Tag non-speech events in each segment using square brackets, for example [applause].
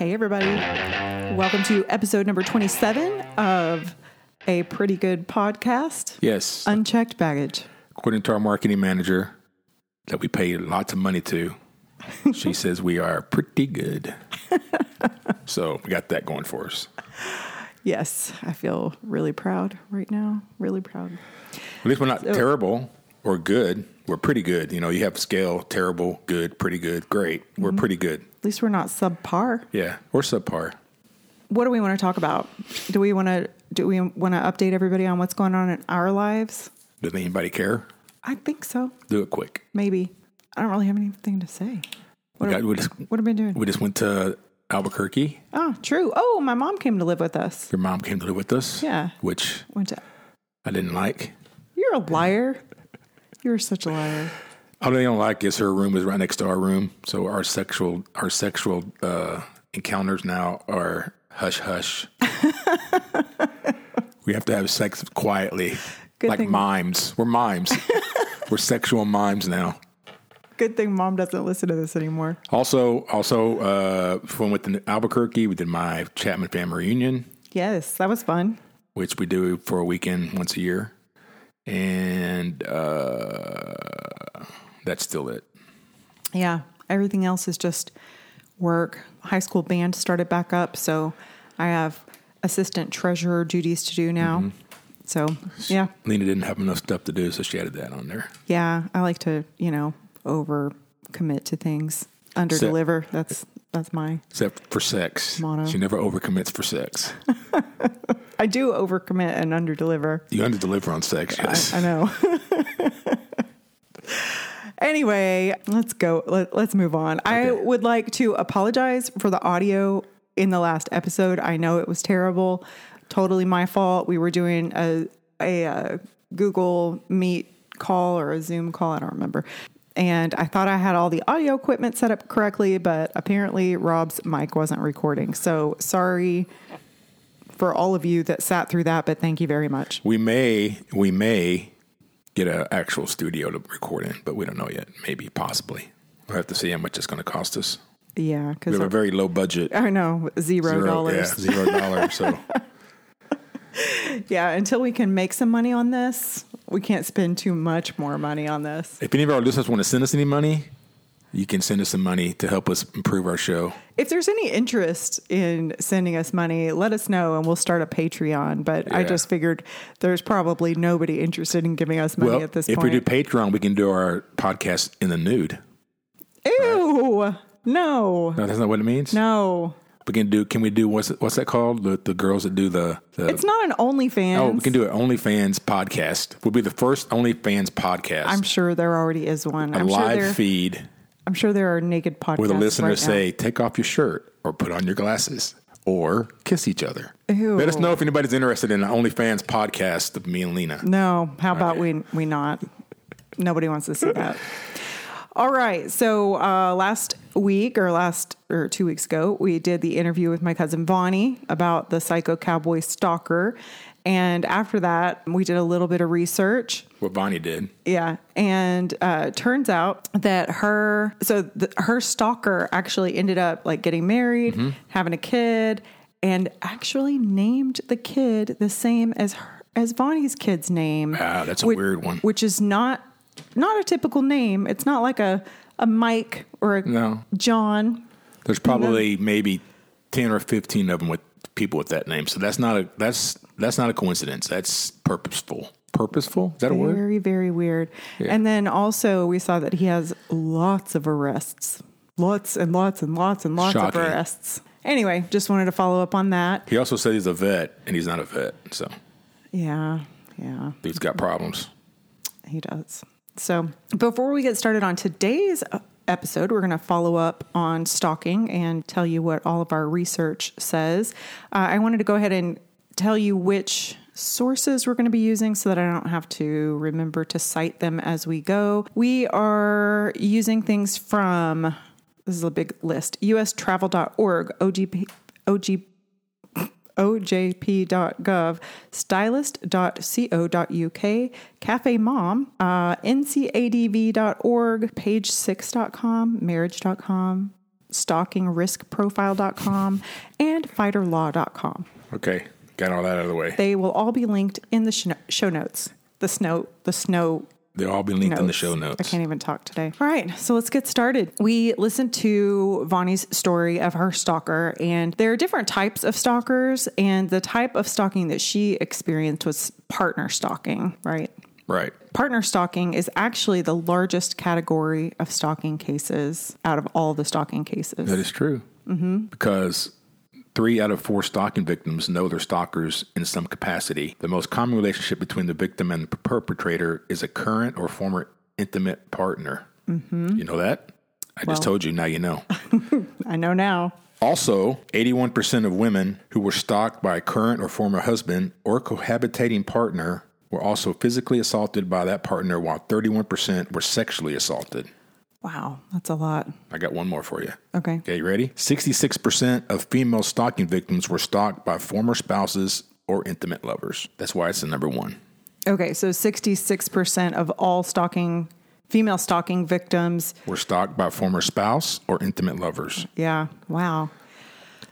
Hey, everybody. Welcome to episode number 27 of a pretty good podcast, Yes. Unchecked Baggage. According to our marketing manager that we pay lots of money to, she [laughs] says we are pretty good. [laughs] so we got that going for us. Yes, I feel really proud right now. Really proud. At least we're not terrible or good. We're pretty good. You know, you have scale terrible, good, pretty good, great. We're mm-hmm. pretty good. At least we're not subpar. Yeah. Or subpar. What do we want to talk about? Do we want to do we want to update everybody on what's going on in our lives? Does anybody care? I think so. Do it quick. Maybe. I don't really have anything to say. What, We, are, we, just, what have we been doing? we just went to Albuquerque. Oh, true. Oh, my mom came to live with us. Your mom came to live with us. Yeah. Which Went to. I didn't like. You're a liar. You're such a liar. All they don't like is her room is right next to our room, so our sexual our sexual uh, encounters now are hush hush. [laughs] we have to have sex quietly, Good like thing- mimes. We're mimes. [laughs] We're sexual mimes now. Good thing mom doesn't listen to this anymore. Also, also uh, when to Albuquerque, we did my Chapman family reunion, Yes, that was fun. which we do for a weekend once a year, and uh, that's still it. Yeah, everything else is just work. High school band started back up, so I have assistant treasurer duties to do now. So, yeah, Lena didn't have enough stuff to do, so she added that on there. yeah, I like to, you know, over commit to things, under deliver. That's that's my. Except for sex. Motto. She never overcommits for sex. [laughs] I do over commit and under deliver. You underdeliver on sex, yes. I know. [laughs] anyway, let's go. Let, let's move on. I would like to apologize for the audio in the last episode. I know it was terrible. Totally my fault. We were doing a, a, uh Google Meet call or a Zoom call. I don't remember. And I thought I had all the audio equipment set up correctly, but apparently Rob's mic wasn't recording. So sorry for all of you that sat through that, but thank you very much. we may we may get an actual studio to record in, but we don't know yet. Maybe, possibly. We'll have to see how much it's going to cost us. Yeah, because We have a very low budget. I know zero dollars. yeah, zero dollars. So [laughs] [laughs] Yeah, until we can make some money on this, we can't spend too much more money on this. if any of our listeners want to send us any money, you can send us some money to help us improve our show. If there's any interest in sending us money, let us know and we'll start a Patreon. But I just figured there's probably nobody interested in giving us money well, at this point. if we do. Patreon, we can do our podcast in the nude. Ew! No, No, that's not what it means. no, We can do. Can we do what's what's that called? The the girls that do the. the it's not an OnlyFans. Oh, we can do an OnlyFans podcast. We'll be the first OnlyFans podcast. I'm sure there already is one. a I'm sure live there. feed I'm sure there are naked podcasts where the listeners right say, "Take off your shirt or put on your glasses or kiss each other." Ew. Let us know if anybody's interested in an OnlyFans podcast of me and Lena. No, how about we we not? Nobody wants to see that. [laughs] All right. So uh, last week or last or two weeks ago, we did the interview with my cousin Vonnie about the psycho cowboy stalker. And after that, we did a little bit of research. What Bonnie did. Yeah, and uh, turns out that her so the, her stalker actually ended up like getting married, Mm-hmm. having a kid, and actually named the kid the same as her, as Bonnie's kid's name. Wow, that's a which, weird one. Which is not not a typical name. It's not like a a Mike or a No, John. there's probably maybe ten or fifteen of them with people with that name. So that's not a that's that's not a coincidence. That's purposeful. Purposeful? Is that a word? Very very weird. And then also we saw that he has lots of arrests, lots and lots and lots and lots Shocking. of arrests. Anyway, just wanted to follow up on that. He also said he's a vet, and he's not a vet. So Yeah, yeah, he's got problems. he does. So before we get started on today's uh, episode, we're going to follow up on stalking and tell you what all of our research says. Uh, I wanted to go ahead and tell you which sources we're going to be using so that I don't have to remember to cite them as we go. We are using things from this is a big list ustravel.org, OGP, OG, ojp.gov, stylist.co.uk, Cafe Mom, uh, ncadv.org, page6.com, marriage.com, stalkingriskprofile.com, and fighterlaw.com. Okay, got all that out of the way. They will all be linked in the show show notes. The snow, the snow They'll all be linked in the show notes. I can't even talk today. All right, so let's get started. We listened to Vonnie's story of her stalker, and there are different types of stalkers, and the type of stalking that she experienced was partner stalking, right? Right. Partner stalking is actually the largest category of stalking cases out of all the stalking cases. That is true. Mm-hmm. Because three out of four stalking victims know their stalkers in some capacity. The most common relationship between the victim and the perpetrator is a current or former intimate partner. Mm-hmm. You know that? I just told you. Now you know. [laughs] I know now. Also, 81% of women who were stalked by a current or former husband or cohabitating partner were also physically assaulted by that partner, while 31% were sexually assaulted. Wow, that's a lot. I got one more for you. Okay. Okay, you ready? 66% of female stalking victims were stalked by former spouses or intimate lovers. That's why it's the number one. Okay, so 66% of all stalking, female stalking victims. Were stalked by former spouse or intimate lovers. Yeah, wow.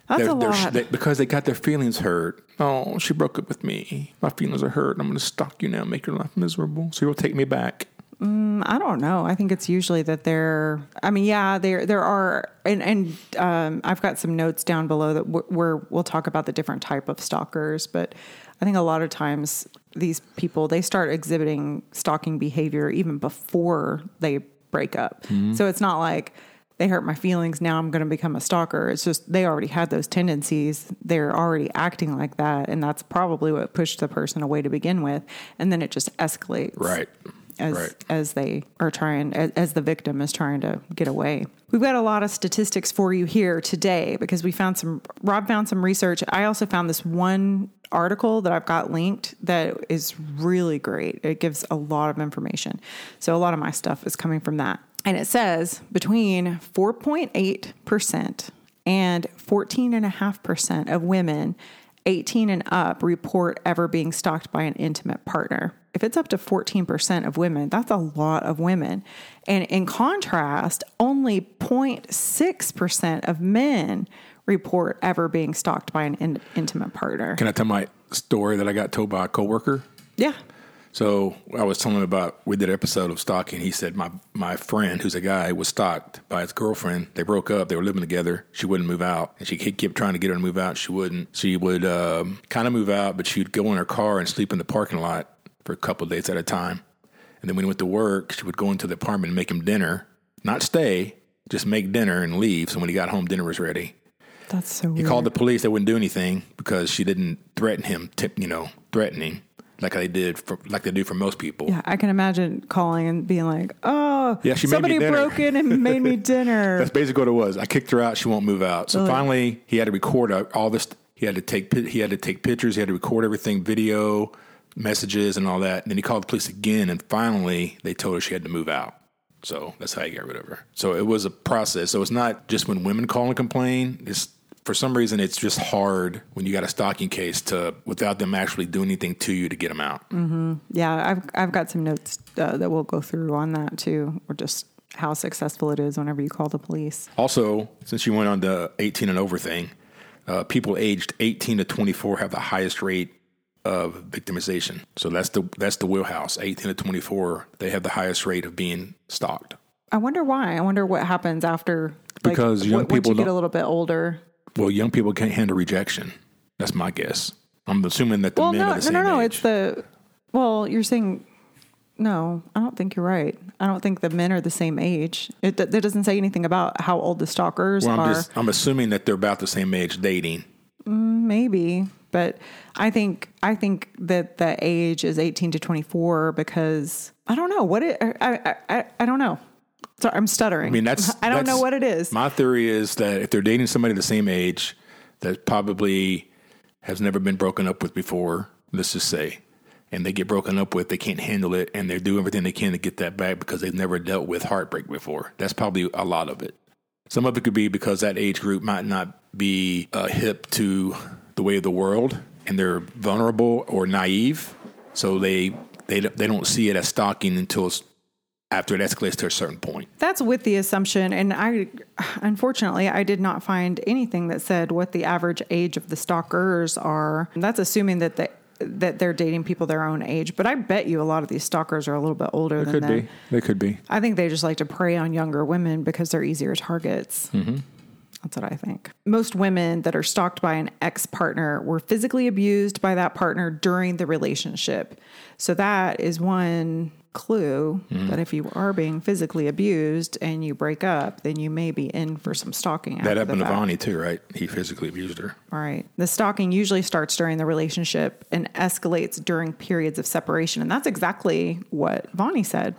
That's They're- a lot. they- because they got their feelings hurt. Oh, she broke up with me. My feelings are hurt. I'm going to stalk you now, make your life miserable. So you'll take me back. I don't know. I think it's usually that there. I mean, yeah, there there are, and and um, I've got some notes down below that w- where we'll talk about the different type of stalkers. But I think a lot of times these people they start exhibiting stalking behavior even before they break up. So it's not like they hurt my feelings. Now I'm going to become a stalker. It's just they already had those tendencies. They're already acting like that, and that's probably what pushed the person away to begin with. And then it just escalates Right. As Right. as they are trying as, as the victim is trying to get away. We've got a lot of statistics for you here today because we found some Rob found some research. I also found this one article that I've got linked that is really great. It gives a lot of information. So a lot of my stuff is coming from that. And it says between 4.8% and 14.5% of women 18 and up report ever being stalked by an intimate partner. If it's up to 14% of women, that's a lot of women. And in contrast, only 0.6% of men report ever being stalked by an in- intimate partner. Can I tell my story that I got told by a coworker? Yeah. So I was telling him about we did an episode of stalking. He said my my friend, who's a guy, was stalked by his girlfriend. They broke up. They were living together. She wouldn't move out, and she kept trying to get her to move out. She wouldn't. She would um, kind of move out, but she'd go in her car and sleep in the parking lot for a couple of days at a time. And then when he went to work, she would go into the apartment and make him dinner, not stay, just make dinner and leave. So when he got home, dinner was ready. That's so He weird. called the police. They wouldn't do anything because she didn't threaten him. You know, threatening like they did, for, like they do for most people. yeah, I can imagine calling and being like, "Oh, Yeah, she somebody broke in and made me dinner." [laughs] That's basically what it was. I kicked her out. She won't move out. So finally, he had to record all this. He had to take he had to take pictures. He had to record everything, video, messages, and all that. And then he called the police again. And finally, they told her she had to move out. So that's how he got rid of her. So it was a process. So it's not just when women call and complain. It's for some reason it's just hard when you got a stalking case to without them actually doing anything to you to get them out. Yeah, I've I've got some notes uh, that we'll go through on that too, or just how successful it is whenever you call the police. Also, since you went on the 18 and over thing, uh, people aged 18 to 24 have the highest rate of victimization. So that's the that's the wheelhouse. 18 to 24, they have the highest rate of being stalked. I wonder why. I wonder what happens after like, Because young w- people you get a little bit older. Well, young people can't handle rejection. That's my guess. I'm assuming that the Well, men no, are the no, same no, no. age. It's the well. You're saying no. I don't think you're right. I don't think the men are the same age. It that doesn't say anything about how old the stalkers well, I'm are. just I'm assuming that they're about the same age dating. Mm, maybe, but I think I think that the age is 18 to 24 because I don't know what it. I I I, don't know. Sorry, I'm stuttering. I mean, that's [laughs] I don't know what it is. My theory is that if they're dating somebody the same age that probably has never been broken up with before, let's just say, and they get broken up with, they can't handle it, and they do everything they can to get that back because they've never dealt with heartbreak before. That's probably a lot of it. Some of it could be because that age group might not be uh, hip to the way of the world, and they're vulnerable or naive, so they they don't- they don't see it as stalking until it's after it escalates to a certain point. That's with the assumption, and I, unfortunately, I did not find anything that said what the average age of the stalkers are. That's assuming that the that they're dating people their own age. But I bet you a lot of these stalkers are a little bit older than Could that. be. They could be. I think they just like to prey on younger women because they're easier targets. Mm-hmm. That's what I think. Most women that are stalked by an ex partner were physically abused by that partner during the relationship. So that is one clue Mm-hmm. that if you are being physically abused and you break up, then you may be in for some stalking. That happened to Bonnie too, right? He physically abused her. All right. The stalking usually starts during the relationship and escalates during periods of separation. And that's exactly what Bonnie said.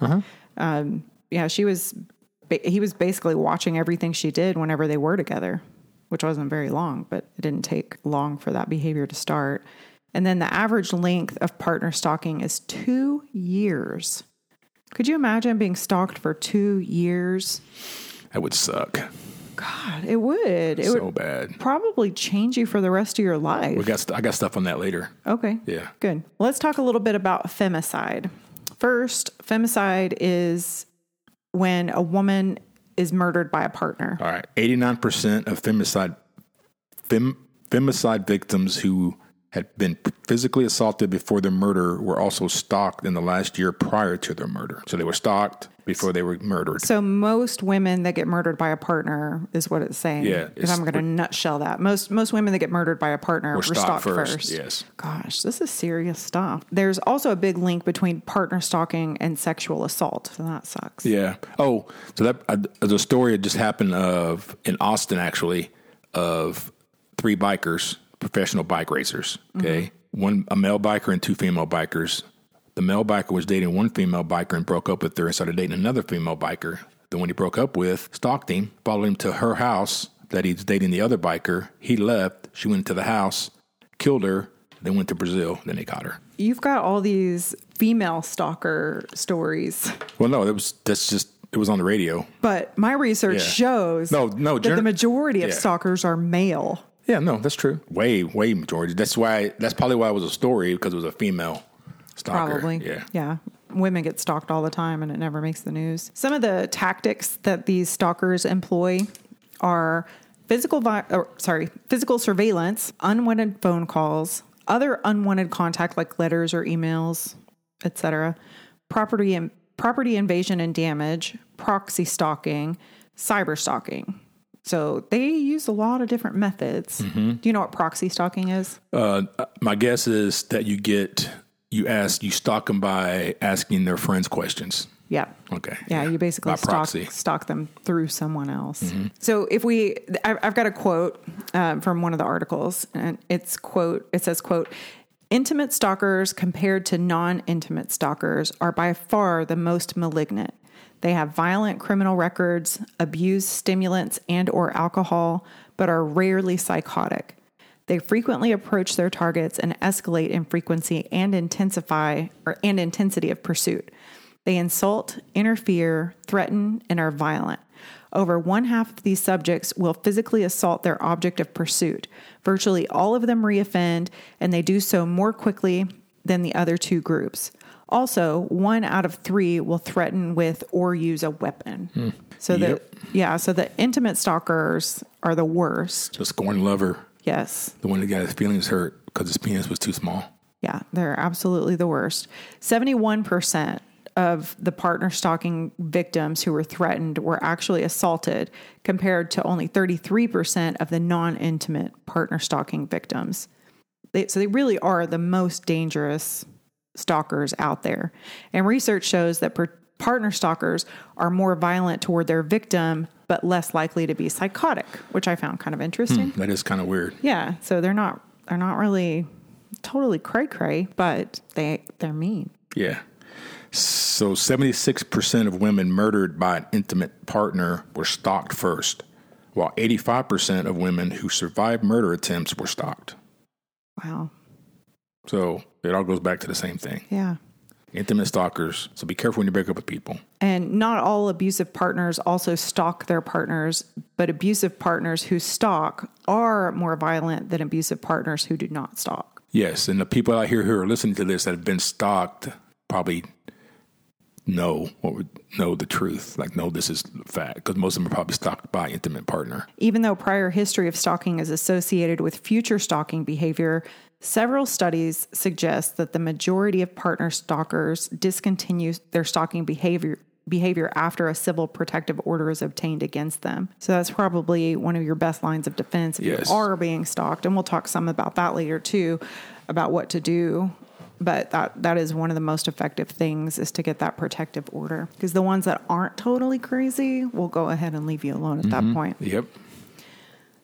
Um, yeah, she was, ba- he was basically watching everything she did whenever they were together, which wasn't very long, but it didn't take long for that behavior to start. And then the average length of partner stalking is two years. Could you imagine being stalked for two years? That would suck God, it would. It would so bad. probably change you for the rest of your life. We got st- I got stuff on that later. Okay. Yeah. Good. Let's talk a little bit about femicide. First, femicide is when a woman is murdered by a partner. All right. 89% of femicide fem, femicide victims who had been physically assaulted before their murder were also stalked in the last year prior to their murder. So they were stalked before they were murdered. So most women that get murdered by a partner is what it's saying. Yeah, If I'm going to nutshell that, most most women that get murdered by a partner were, stalked stalked, first, first. yes. Gosh, this is serious stuff. There's also a big link between partner stalking and sexual assault. So that sucks. Yeah. Oh, so that uh, the story just happened of in Austin actually of three bikers, professional bike racers. Okay, one a male biker and two female bikers. The male biker was dating one female biker and broke up with her and started dating another female biker. The one he broke up with stalked him, followed him to her house that he was dating the other biker. He left. She went to the house, killed her, then went to Brazil. Then they caught her. You've got all these female stalker stories. Well, no, that was that's just it was on the radio. But my research Yeah. shows No, no, that the majority of yeah. stalkers are male. Yeah, no, that's true. Way, way majority. That's why. That's probably why it was a story because it was a female stalker. Probably. Yeah. Yeah. Women get stalked all the time and it never makes the news. Some of the tactics that these stalkers employ are physical vi- or, sorry, physical surveillance, unwanted phone calls, other unwanted contact like letters or emails, etc. Property and property invasion and damage, proxy stalking, cyber stalking. So they use a lot of different methods. Mm-hmm. Do you know what proxy stalking is? Uh, my guess is that you get you ask you stalk them by asking their friends questions. Yeah. Okay. Yeah, you basically By stalk, proxy. Mm-hmm. stalk them through someone else. So if we, I- I've got a quote um, from one of the articles, and it's quote. It says quote. Intimate stalkers compared to non-intimate stalkers are by far the most malignant. They have violent criminal records, abuse stimulants and or alcohol, but are rarely psychotic. They frequently approach their targets and escalate in frequency and intensify or and intensity of pursuit. They insult, interfere, threaten, and are violent. Over one half of these subjects will physically assault their object of pursuit. Virtually all of them reoffend, and they do so more quickly than the other two groups. Also, one out of three will threaten with or use a weapon. Hmm. So Yep. the yeah, so the intimate stalkers are the worst. The scorned lover, Yes. the one that got his feelings hurt because his penis was too small. Yeah, they're absolutely the worst. 71% of the partner stalking victims who were threatened were actually assaulted, compared to only 33% of the non intimate partner stalking victims. They, so they really are the most dangerous stalkers out there. And research shows that per- partner stalkers are more violent toward their victim, but less likely to be psychotic, which I found kind of interesting. Hmm, that is kind of weird. Yeah, so they're not they're not really totally cray cray, but they they're mean. Yeah. So 76% of women murdered by an intimate partner were stalked first, while 85% of women who survived murder attempts were stalked. Wow. So it all goes back to the same thing. Yeah. Intimate stalkers. So be careful when you break up with people. And not all abusive partners also stalk their partners, but abusive partners who stalk are more violent than abusive partners who do not stalk. Yes, and the people out here who are listening to this that have been stalked probably know what would know the truth, like know this is fact, because most of them are probably stalked by intimate partner. Even though prior history of stalking is associated with future stalking behavior, several studies suggest that the majority of partner stalkers discontinue their stalking behavior behavior after a civil protective order is obtained against them. So that's probably one of your best lines of defense if Yes. you are being stalked. And we'll talk some about that later too, about what to do. But that that is one of the most effective things is to get that protective order. Because the ones that aren't totally crazy will go ahead and leave you alone at that mm-hmm. point. Yep.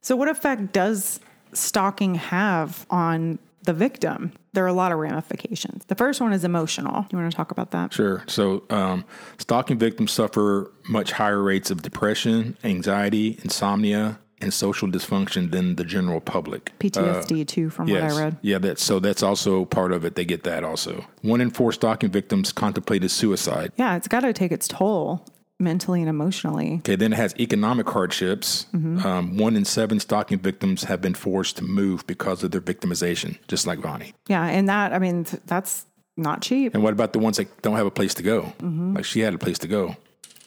So, what effect does stalking have on the victim? There are a lot of ramifications. The first one is emotional. You want to talk about that? Sure. So, um, stalking victims suffer much higher rates of depression, anxiety, insomnia, and social dysfunction than the general public. PTSD too, from Yes. what I read. Yeah, that's so that's also part of it. They get that also. One in four stalking victims contemplated suicide. Yeah, it's got to take its toll mentally and emotionally. Okay, then it has economic hardships. Mm-hmm. Um, one in seven stalking victims have been forced to move because of their victimization, just like Vonnie. Yeah, and that I mean th- that's not cheap. And what about the ones that don't have a place to go? Mm-hmm. Like she had a place to go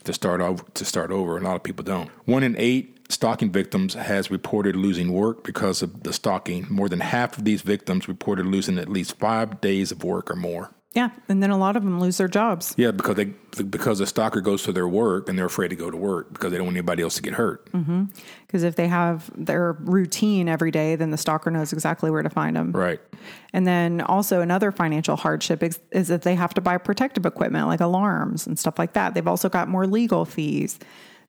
to start over. To start over, a lot of people don't. One in eight stalking victims has reported losing work because of the stalking. More than half of these victims reported losing at least five days of work or more. Yeah, and then a lot of them lose their jobs. Yeah, because they because the stalker goes to their work and they're afraid to go to work because they don't want anybody else to get hurt. Mm-hmm. Because if they have their routine every day, then the stalker knows exactly where to find them. Right. And then also another financial hardship is, is that they have to buy protective equipment like alarms and stuff like that. They've also got more legal fees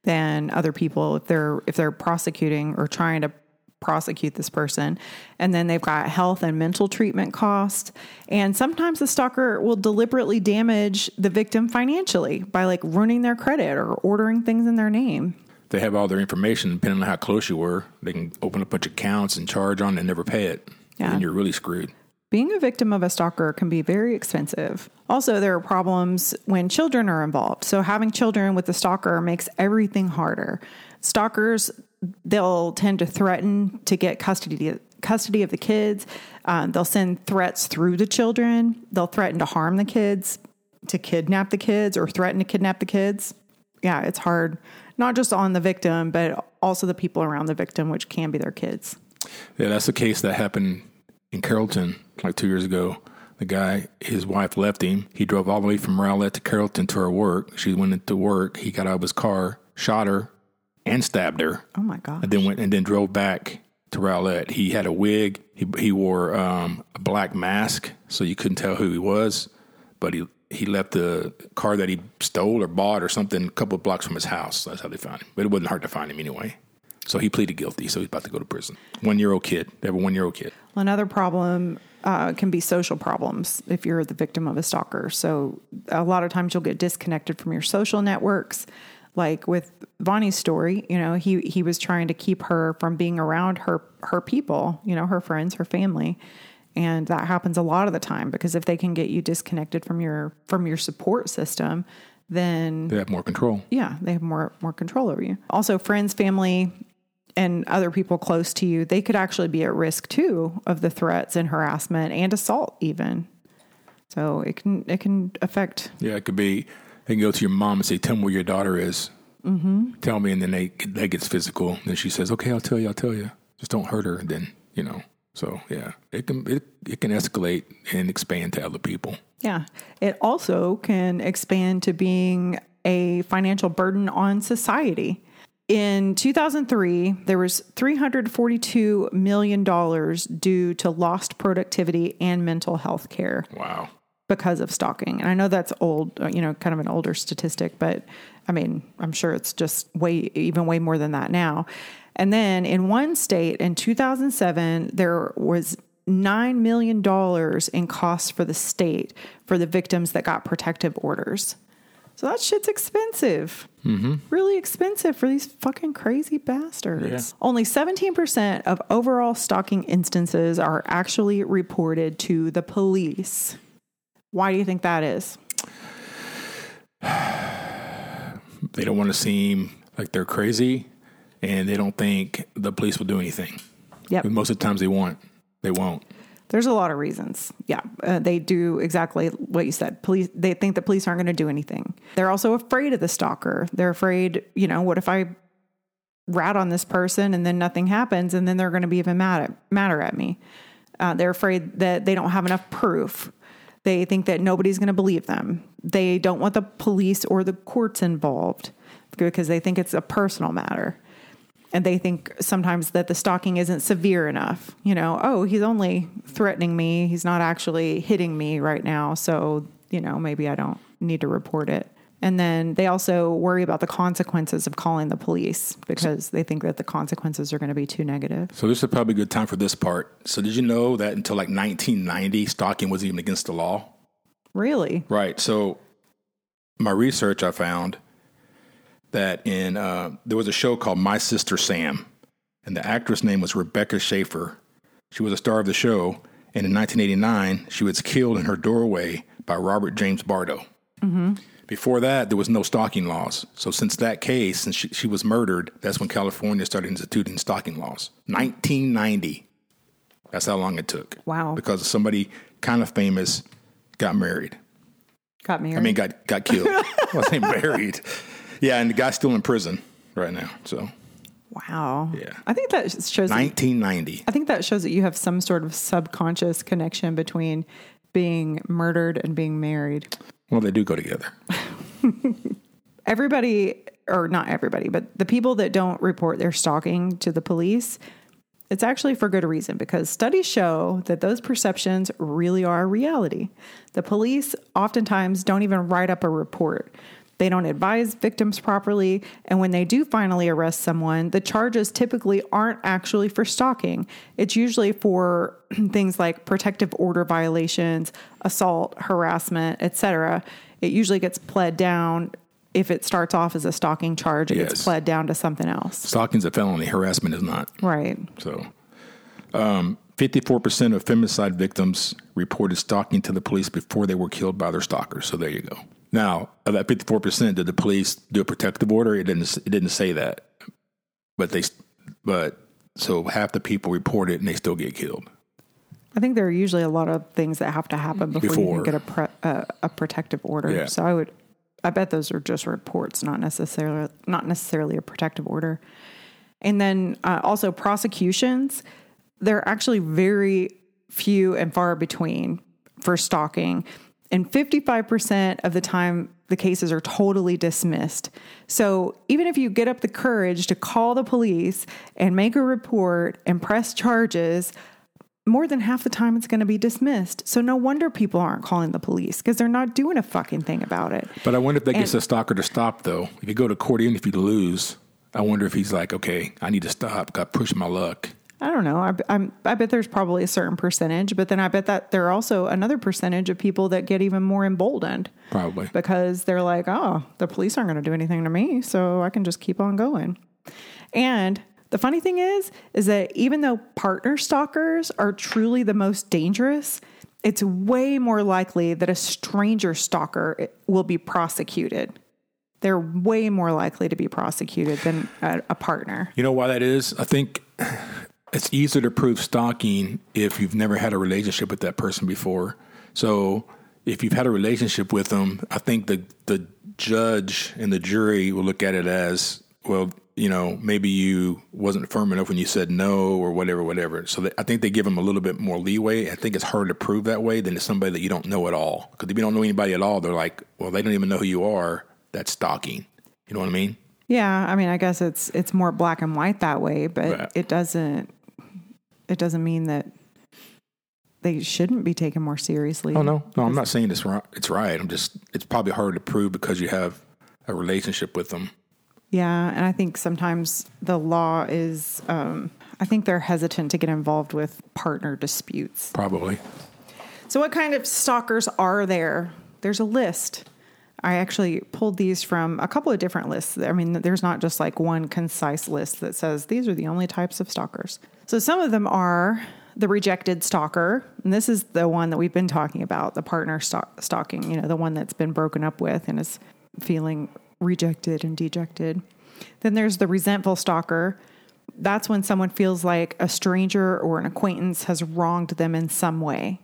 than other people if they're if they're prosecuting or trying to prosecute this person. And then they've got health and mental treatment costs. And sometimes the stalker will deliberately damage the victim financially by like ruining their credit or ordering things in their name. They have all their information depending on how close you were. They can open a bunch of accounts and charge on it and never pay it. Yeah. And you're really screwed. Being a victim of a stalker can be very expensive. Also, there are problems when children are involved. So, having children with the stalker makes everything harder. Stalkers, they'll tend to threaten to get custody custody of the kids. Um, they'll send threats through the children. They'll threaten to harm the kids, to kidnap the kids, or threaten to kidnap the kids. Yeah, it's hard, not just on the victim, but also the people around the victim, which can be their kids. Yeah, that's a case that happened in Carrollton like two years ago. The guy, his wife left him. He drove all the way from Rowlett to Carrollton to her work. She went into work. He got out of his car, shot her, and stabbed her, Oh my God. and then went and then drove back to Rowlett. He had a wig. He he wore um, a black mask, so you couldn't tell who he was. But he he left the car that he stole or bought or something a couple of blocks from his house. That's how they found him. But it wasn't hard to find him anyway. So he pleaded guilty. So he's about to go to prison. One year old kid. They have a one year old kid. Well, Another problem uh, can be social problems if you're the victim of a stalker. So a lot of times you'll get disconnected from your social networks. Like with Vonnie's story, you know, he he was trying to keep her from being around her her people, you know, her friends, her family. And that happens a lot of the time because if they can get you disconnected from your from your support system, then They have more control. yeah, they have more more control over you. Also, friends, family, and other people close to you, they could actually be at risk too of the threats and harassment and assault even. So it can it can affect Yeah, it could be. They can go to your mom and say, "Tell me where your daughter is." Mm-hmm. Tell me, and then they that gets physical. Then she says, "Okay, I'll tell you. I'll tell you. Just don't hurt her." And then you know. So yeah, it can it, it can escalate and expand to other people. yeah. It also can expand to being a financial burden on society. In 2003, there was 342 million dollars due to lost productivity and mental health care. Wow. Because of stalking. And I know that's old, uh, you know, kind of an older statistic, but I mean, I'm sure it's just way, even way more than that now. And then in one state in 2007, there was $9 million in costs for the state for the victims that got protective orders. So that shit's expensive. Mm-hmm. Really expensive for these fucking crazy bastards. Yeah. Only 17% of overall stalking instances are actually reported to the police. Why do you think that is? [sighs] They don't want to seem like they're crazy, and they don't think the police will do anything. Yep. But most of the times they won't. They won't. There's a lot of reasons. Yeah, uh, they do exactly what you said. Police, they think the police aren't going to do anything. They're also afraid of the stalker. They're afraid, you know, what if I rat on this person and then nothing happens and then they're going to be even mad at, madder at me. Uh, they're afraid that they don't have enough proof. They think that nobody's going to believe them. They don't want the police or the courts involved because they think it's a personal matter. And they think sometimes that the stalking isn't severe enough. You know, oh, he's only threatening me. He's not actually hitting me right now. So, you know, maybe I don't need to report it. And then they also worry about the consequences of calling the police because they think that the consequences are going to be too negative. So this is probably a good time for this part. So did you know that until like 1990, stalking was even against the law? Really? Right. So my research, I found that in uh, there was a show called My Sister Sam, and the actress name was Rebecca Schaeffer. She was a star of the show, and in 1989, she was killed in her doorway by Robert James Bardo. Mm-hmm. Before that, there was no stalking laws. So since that case, since she, she was murdered, that's when California started instituting stalking laws. 1990. That's how long it took. Wow. Because somebody kind of famous got married. Got married. I mean, got got killed. [laughs] [laughs] they married. Yeah, and the guy's still in prison right now. So wow. Yeah. I think that shows. that- 1990. I think that shows that you have some sort of subconscious connection between being murdered and being married. Well, they do go together. [laughs] everybody or not everybody but the people that don't report their stalking to the police it's actually for good reason because studies show that those perceptions really are reality the police oftentimes don't even write up a report they don't advise victims properly and when they do finally arrest someone the charges typically aren't actually for stalking it's usually for [clears throat] things like protective order violations assault harassment etc it usually gets pled down if it starts off as a stalking charge, it Yes. gets pled down to something else. Stalking's a felony. Harassment is not. Right. So, um, 54% of femicide victims reported stalking to the police before they were killed by their stalkers. So there you go. Now, of that 54%, did the police do a protective order? It didn't. It didn't say that, but they. But so half the people report it and they still get killed. I think there are usually a lot of things that have to happen before, you can get a pre, uh, a protective order. Yeah. So I would, I bet those are just reports, not necessarily not necessarily a protective order. And then uh, also prosecutions, they're actually very few and far between for stalking. And 55% of the time, the cases are totally dismissed. So even if you get up the courage to call the police and make a report and press charges, more than half the time it's going to be dismissed. So no wonder people aren't calling the police because they're not doing a fucking thing about it. But I wonder if that gets And- a stalker to stop, though. If you go to court, even if you lose, I wonder if he's like, okay, I need to stop. Got push my luck. I don't know. I, I'm, I bet there's probably a certain percentage, but then I bet that there are also another percentage of people that get even more emboldened Probably. because they're like, oh, the police aren't going to do anything to me, so I can just keep on going. And the funny thing is, is that even though partner stalkers are truly the most dangerous, it's way more likely that a stranger stalker eh, will be prosecuted. They're way more likely to be prosecuted than a, a partner. You know why that is? I think it's easier to prove stalking if you've never had a relationship with that person before. So if you've had a relationship with them, I think the the judge and the jury will look at it as well. You know, maybe you wasn't firm enough when you said no or whatever, whatever. So they, I think they give them a little bit more leeway. I think it's harder to prove that way than to somebody that you don't know at all. Because if you don't know anybody at all, they're like, well, they don't even know who you are. That's stalking. You know what I mean? Yeah, I mean, I guess it's it's more black and white that way, but Right. it doesn't it doesn't mean that they shouldn't be taken more seriously. Oh no, no, I'm not saying it's right. It's right. I'm just it's probably harder to prove because you have a relationship with them. Yeah, and I think sometimes the law is um, I think they're hesitant to get involved with partner disputes. Probably. So, what kind of stalkers are there? There's a list. I actually pulled these from a couple of different lists. I mean, there's not just like one concise list that says these are the only types of stalkers. So, some of them are the rejected stalker, and this is the one that we've been talking about the partner stalk- stalking, you know, the one that's been broken up with and is feeling rejected and dejected. Then there's the resentful stalker, that's when someone feels like a stranger or an acquaintance has wronged them in some way.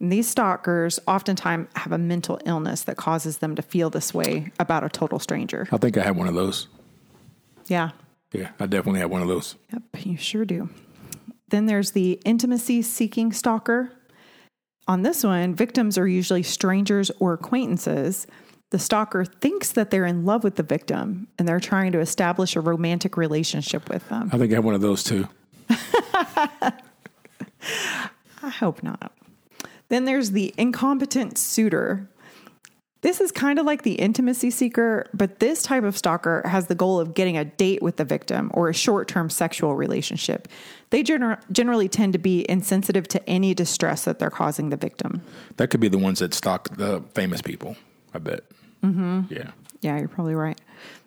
And these stalkers oftentimes have a mental illness that causes them to feel this way about a total stranger. I think I have one of those. Yeah. Yeah, I definitely have one of those. Yep, you sure do. Then there's the intimacy seeking stalker. On this one, victims are usually strangers or acquaintances. The stalker thinks that they're in love with the victim and they're trying to establish a romantic relationship with them. I think I have one of those too. [laughs] I hope not. Then there's the incompetent suitor. This is kind of like the intimacy seeker, but this type of stalker has the goal of getting a date with the victim or a short term sexual relationship. They gener- generally tend to be insensitive to any distress that they're causing the victim. That could be the ones that stalk the famous people, I bet. Mm-hmm. Yeah. Yeah, you're probably right.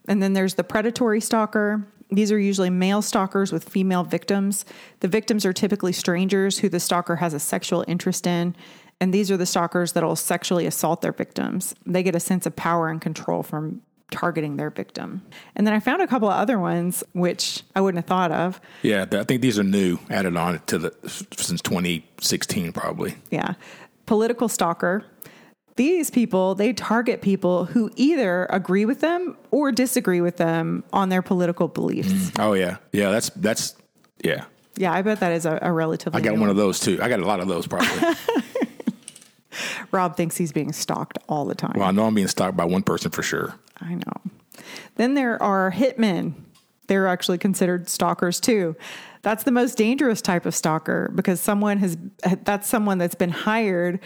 And then there's the predatory stalker. These are usually male stalkers with female victims. The victims are typically strangers who the stalker has a sexual interest in. And these are the stalkers that will sexually assault their victims. They get a sense of power and control from targeting their victim. And then I found a couple of other ones which I wouldn't have thought of. Yeah, I think these are new, added on to the since 2016 probably. Yeah. Political stalker. These people, they target people who either agree with them or disagree with them on their political beliefs. Mm. Oh yeah, yeah. That's that's yeah. Yeah, I bet that is a, a relatively. I got new one of those too. I got a lot of those probably. [laughs] Rob thinks he's being stalked all the time. well, I know I'm being stalked by one person for sure. I know. Then there are hitmen. They're actually considered stalkers too. That's the most dangerous type of stalker because someone has that's someone that's been hired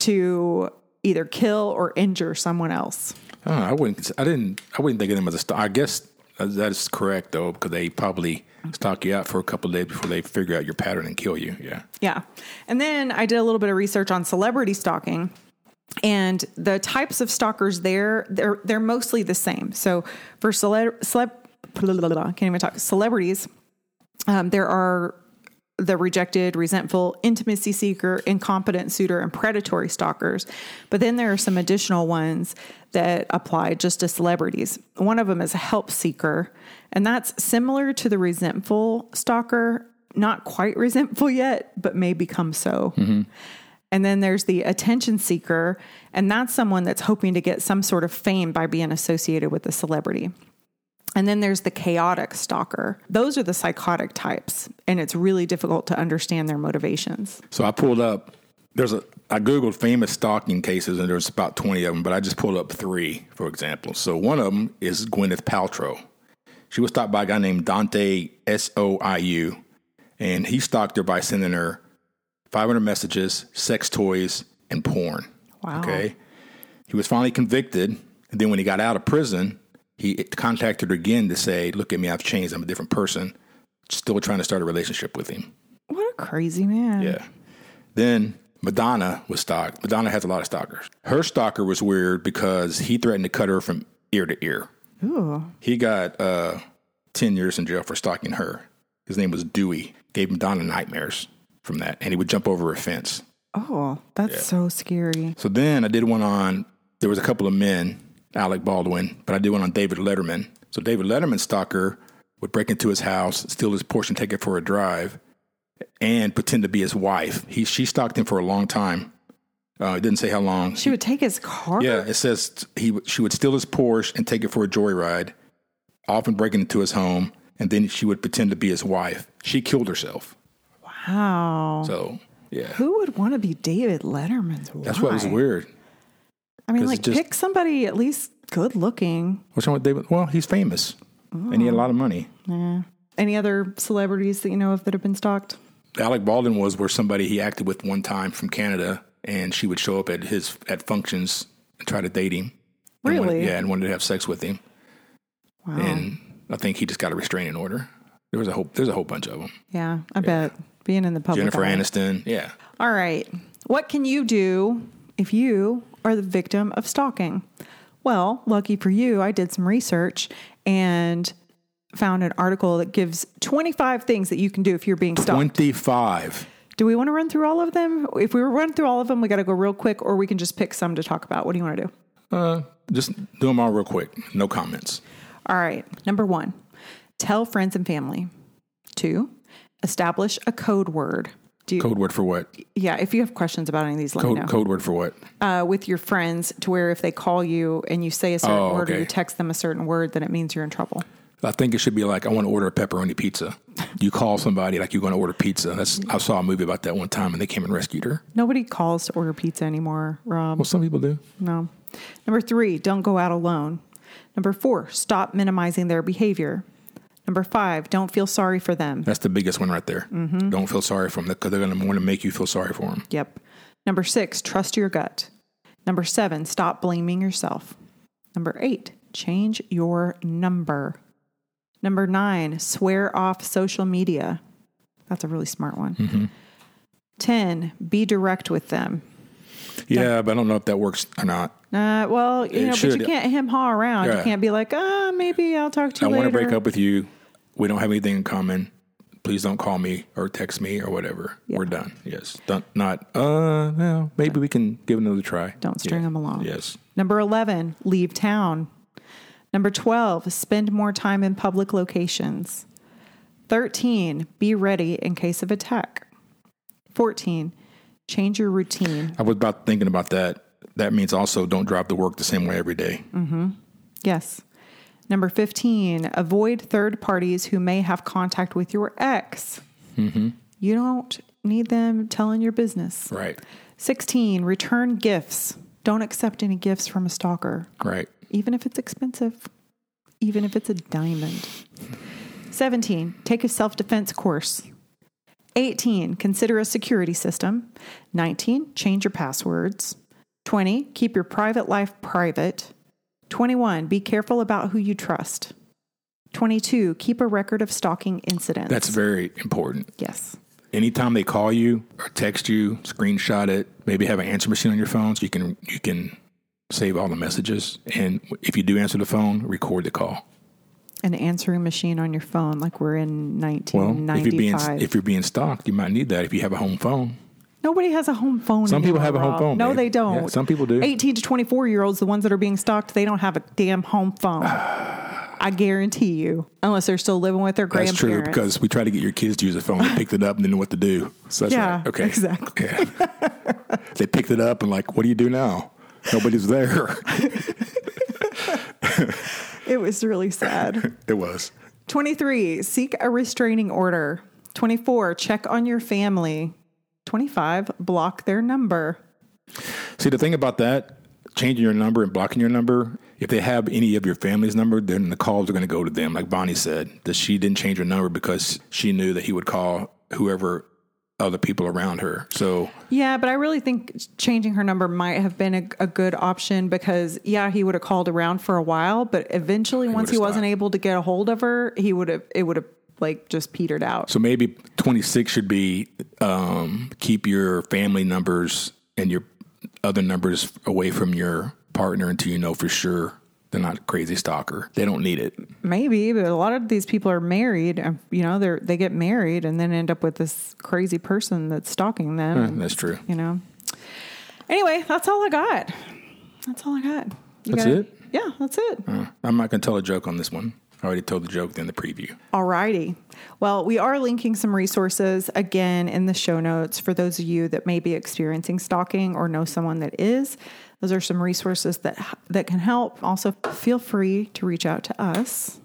to either kill or injure someone else. I, I wouldn't. I didn't. I wouldn't think of them as a stalk. I guess that is correct though, because they probably stalk you out for a couple of days before they figure out your pattern and kill you. Yeah. Yeah. And then I did a little bit of research on celebrity stalking. And the types of stalkers there, they're they're mostly the same. So for celeb, celeb can't even talk celebrities, um, there are the rejected, resentful, intimacy seeker, incompetent suitor, and predatory stalkers. But then there are some additional ones that apply just to celebrities. One of them is a help seeker, and that's similar to the resentful stalker, not quite resentful yet, but may become so. Mm-hmm. And then there's the attention seeker, and that's someone that's hoping to get some sort of fame by being associated with a celebrity. And then there's the chaotic stalker. Those are the psychotic types, and it's really difficult to understand their motivations. So I pulled up. There's a. I googled famous stalking cases, and there's about 20 of them. But I just pulled up three, for example. So one of them is Gwyneth Paltrow. She was stalked by a guy named Dante S O I U, and he stalked her by sending her 500 messages, sex toys, and porn. Wow. Okay. He was finally convicted, and then when he got out of prison, he contacted her again to say, "Look at me, I've changed. I'm a different person." Still trying to start a relationship with him. What a crazy man. Yeah. Then Madonna was stalked. Madonna has a lot of stalkers. Her stalker was weird because he threatened to cut her from ear to ear. Ooh. He got uh, 10 years in jail for stalking her. His name was Dewey. Gave Madonna nightmares from that. And he would jump over a fence. Oh, that's so scary. So then I did one on, there was a couple of men, Alec Baldwin, but I did one on David Letterman. So David Letterman's stalker would break into his house, steal his Porsche and take it for a drive, and pretend to be his wife. He, she stalked him for a long time. Uh, it didn't say how long. She would take his car. Yeah, it says he she would steal his Porsche and take it for a joyride, often breaking into his home, and then she would pretend to be his wife. She killed herself. Wow. So yeah, Who would want to be David Letterman's wife? that's what was weird. I mean, like, just- pick somebody at least good looking. Wrong with David? Well, he's famous and he had a lot of money. Yeah. Any other celebrities that you know of that have been stalked? Alec Baldwin was where somebody he acted with one time from Canada, and she would show up at his at functions and try to date him. And wanted- Really? yeah, and wanted to have sex with him. Wow. And I think he just got a restraining order. There was a whole there's a whole bunch of them. yeah, I bet being in the public. Jennifer eye. Aniston, yeah. All right. What can you do if you are the victim of stalking? Well, lucky for you, I did some research and found an article that gives 25 things that you can do if you're being stalked. Twenty five. Do we want to run through all of them? If we run through all of them, we got to go real quick, or we can just pick some to talk about. What do you want to do? Uh, just do them all real quick. No comments. All right. Number one, tell friends and family. Two, establish a code word. Do you, Code word for what? yeah, if you have questions about any of these, let me Code, know. code word for what? Uh, with your friends, to where if they call you and you say a certain Oh, word or you text them a certain word, then it means you're in trouble. I think it should be like, I want to order a pepperoni pizza. You call somebody like you're going to order pizza. That's I saw a movie about that one time, and they came and rescued her. Nobody calls to order pizza anymore, Rob. Well, some people do. No. Number three, don't go out alone. Number four, stop minimizing their behavior. Number five, don't feel sorry for them. That's the biggest one right there. Mm-hmm. Don't feel sorry for them because they're going to want to make you feel sorry for them. Yep. Number six, trust your gut. Number seven, stop blaming yourself. Number eight, change your number. Number nine, swear off social media. That's a really smart one. Mm-hmm. 10, be direct with them. Yeah, but I don't know if that works or not. Uh, well, you It know, but you can't hem haw around. You can't be like, ah, maybe I'll talk to you. I want to break up with you. We don't have anything in common. Please don't call me or text me or whatever. We're done. Yes. Don't, not, uh, well, maybe we can give another try. Don't string Yeah. them along. Yes. Number 11, leave town. Number 12, spend more time in public locations. 13, be ready in case of attack. 14, change your routine. I was about thinking about that. That means also don't drive to work the same way every day. Mm-hmm. Yes. Number 15, avoid third parties who may have contact with your ex. You don't need them telling your business. Right. 16, return gifts. Don't accept any gifts from a stalker. Right. even if it's expensive, even if it's a diamond. 17, take a self defense course. 18, consider a security system. 19, change your passwords. 20, keep your private life private. 21, be careful about who you trust. 22, keep a record of stalking incidents. That's very important. yes. Anytime they call you or text you, screenshot it. Maybe have an answer machine on your phone so you can you can save all the messages. And if you do answer the phone, record the call. An answering machine on your phone, like we're in Well, if you're being 1995. if you're being stalked, you might need that if you have a home phone. Nobody has a home phone. Some people have a home phone, No, babe. they don't. Yeah, some people do. 18 to 24 year olds, the ones that are being stalked, they don't have a damn home phone. I guarantee you, unless they're still living with their grandparents. That's true because we try to get your kids to use a phone. They picked it up and didn't know what to do. So that's Yeah, right. Okay. exactly. Yeah. [laughs] they picked it up and like, what do you do now? Nobody's there. [laughs] it was really sad. [laughs] it was. 23, seek a restraining order. 24, check on your family. 25, block their number. See, the thing about that, changing your number and blocking your number, if they have any of your family's number, then the calls are going to go to them. Like Bonnie said, that she didn't change her number because she knew that he would call whoever other people around her. So Yeah, but I really think changing her number might have been a, a good option because, yeah, he would have called around for a while, but eventually, once he would've wasn't able to get a hold of her, he would have, it would have like just petered out. So maybe 26 should be um, keep your family numbers and your other numbers away from your partner until you know for sure they're not a crazy stalker. They don't need it. Maybe, but a lot of these people are married. You know, they're they get married and then end up with this crazy person that's stalking them. and, That's true. you know. Anyway, that's all I got. That's all I got. You That's gotta- it? Yeah, that's it. Uh, I'm not going to tell a joke on this one. I already told the joke in the preview. Alrighty. Well, we are linking some resources again in the show notes for those of you that may be experiencing stalking or know someone that is. Those are some resources that that can help. Also, feel free to reach out to us.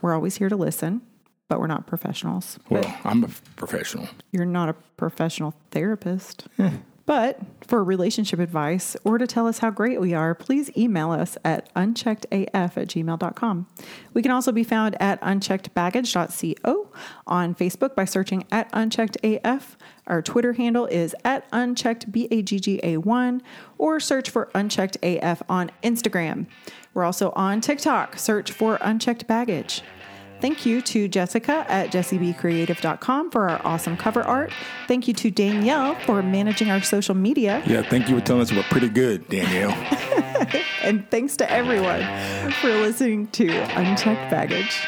We're always here to listen, but we're not professionals. Well, I'm a professional. You're not a professional therapist. Hmm. But for relationship advice or to tell us how great we are, please email us at uncheckedaf at gmail.com. We can also be found at uncheckedbaggage.co on Facebook by searching at uncheckedaf. Our Twitter handle is at uncheckedbagga1 or search for unchecked AF on Instagram. We're also on TikTok. Search for unchecked baggage. Thank you to Jessica at jessiebcreative.com for our awesome cover art. Thank you to Danielle for managing our social media. Yeah, thank you for telling us we're pretty good, Danielle. [laughs] And thanks to everyone for listening to Unchecked Baggage.